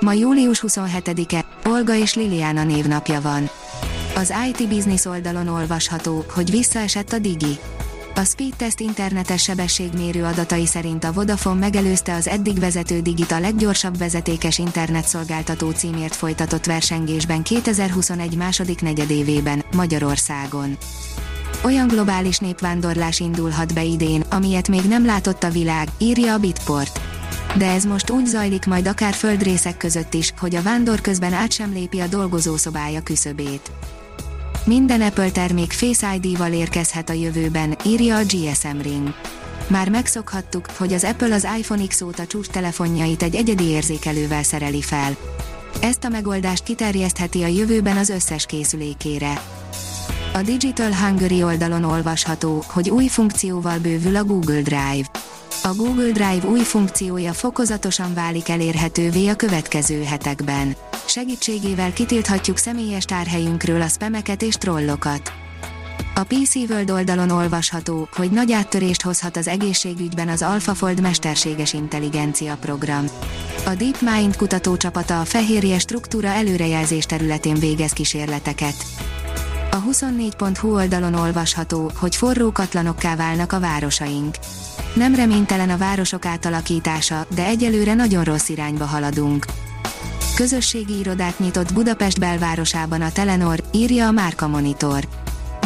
Ma július 27-e, Olga és Liliana névnapja van. Az IT Business oldalon olvasható, hogy visszaesett a Digi. A Speedtest internetes sebességmérő adatai szerint a Vodafone megelőzte az eddig vezető Digit a leggyorsabb vezetékes internetszolgáltató címért folytatott versengésben 2021 második negyedévében, Magyarországon. Olyan globális népvándorlás indulhat be idén, amilyet még nem látott a világ, írja a Bitport de ez most úgy zajlik majd akár földrészek között is, hogy a vándor közben át sem lépi a dolgozószobája küszöbét. Minden Apple termék Face ID-val érkezhet a jövőben, írja a GSM Ring. Már megszokhattuk, hogy az Apple az iPhone X óta csúcs telefonjait egy egyedi érzékelővel szereli fel. Ezt a megoldást kiterjesztheti a jövőben az összes készülékére. A Digital Hungary oldalon olvasható, hogy új funkcióval bővül a Google Drive a Google Drive új funkciója fokozatosan válik elérhetővé a következő hetekben. Segítségével kitilthatjuk személyes tárhelyünkről a spameket és trollokat. A PC World oldalon olvasható, hogy nagy áttörést hozhat az egészségügyben az AlphaFold mesterséges intelligencia program. A DeepMind kutatócsapata a fehérje struktúra előrejelzés területén végez kísérleteket. A 24.hu oldalon olvasható, hogy forró katlanokká válnak a városaink. Nem reménytelen a városok átalakítása, de egyelőre nagyon rossz irányba haladunk. Közösségi irodát nyitott Budapest belvárosában a Telenor, írja a Márka Monitor.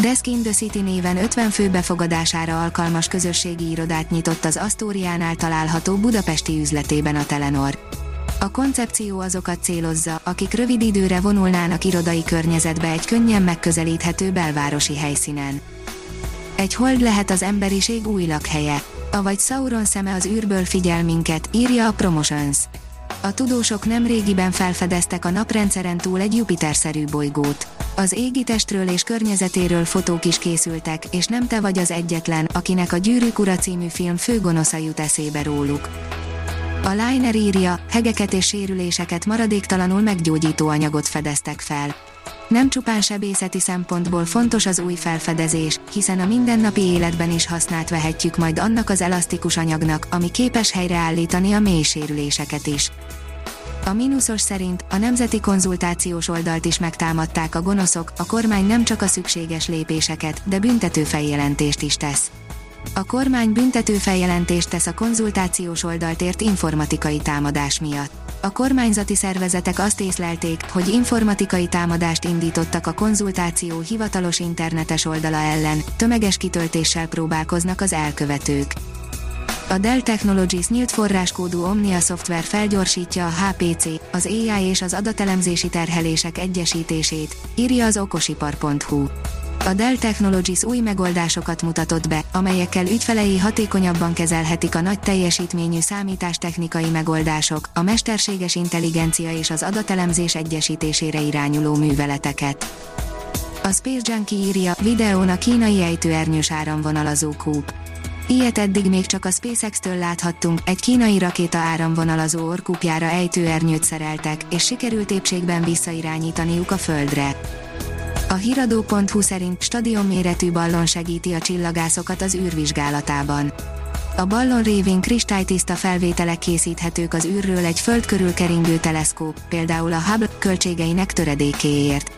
Desk in the City néven 50 fő befogadására alkalmas közösségi irodát nyitott az Asztóriánál található budapesti üzletében a Telenor. A koncepció azokat célozza, akik rövid időre vonulnának irodai környezetbe egy könnyen megközelíthető belvárosi helyszínen. Egy hold lehet az emberiség új lakhelye avagy Sauron szeme az űrből figyel minket, írja a Promotions. A tudósok nem régiben felfedeztek a naprendszeren túl egy Jupiter-szerű bolygót. Az égitestről és környezetéről fotók is készültek, és nem te vagy az egyetlen, akinek a Gyűrűk ura című film főgonosza jut eszébe róluk. A Liner írja, hegeket és sérüléseket maradéktalanul meggyógyító anyagot fedeztek fel. Nem csupán sebészeti szempontból fontos az új felfedezés, hiszen a mindennapi életben is hasznát vehetjük majd annak az elasztikus anyagnak, ami képes helyreállítani a mély is. A mínuszos szerint a nemzeti konzultációs oldalt is megtámadták a gonoszok, a kormány nem csak a szükséges lépéseket, de büntető feljelentést is tesz. A kormány büntető feljelentést tesz a konzultációs oldalt ért informatikai támadás miatt. A kormányzati szervezetek azt észlelték, hogy informatikai támadást indítottak a konzultáció hivatalos internetes oldala ellen, tömeges kitöltéssel próbálkoznak az elkövetők. A Dell Technologies nyílt forráskódú Omnia szoftver felgyorsítja a HPC, az AI és az adatelemzési terhelések egyesítését, írja az okosipar.hu. A Dell Technologies új megoldásokat mutatott be, amelyekkel ügyfelei hatékonyabban kezelhetik a nagy teljesítményű számítástechnikai megoldások, a mesterséges intelligencia és az adatelemzés egyesítésére irányuló műveleteket. A Space Junkie írja, videón a kínai ejtőernyős áramvonalazó kúp. Ilyet eddig még csak a SpaceX-től láthattunk, egy kínai rakéta áramvonalazó orkúpjára ejtőernyőt szereltek, és sikerült épségben visszairányítaniuk a Földre. A hiradó.hu szerint stadionméretű ballon segíti a csillagászokat az űrvizsgálatában. A ballon révén kristálytiszta felvételek készíthetők az űrről egy föld körül keringő teleszkóp, például a Hubble költségeinek töredékéért.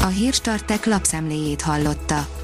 A hírstartek lapszemléjét hallotta.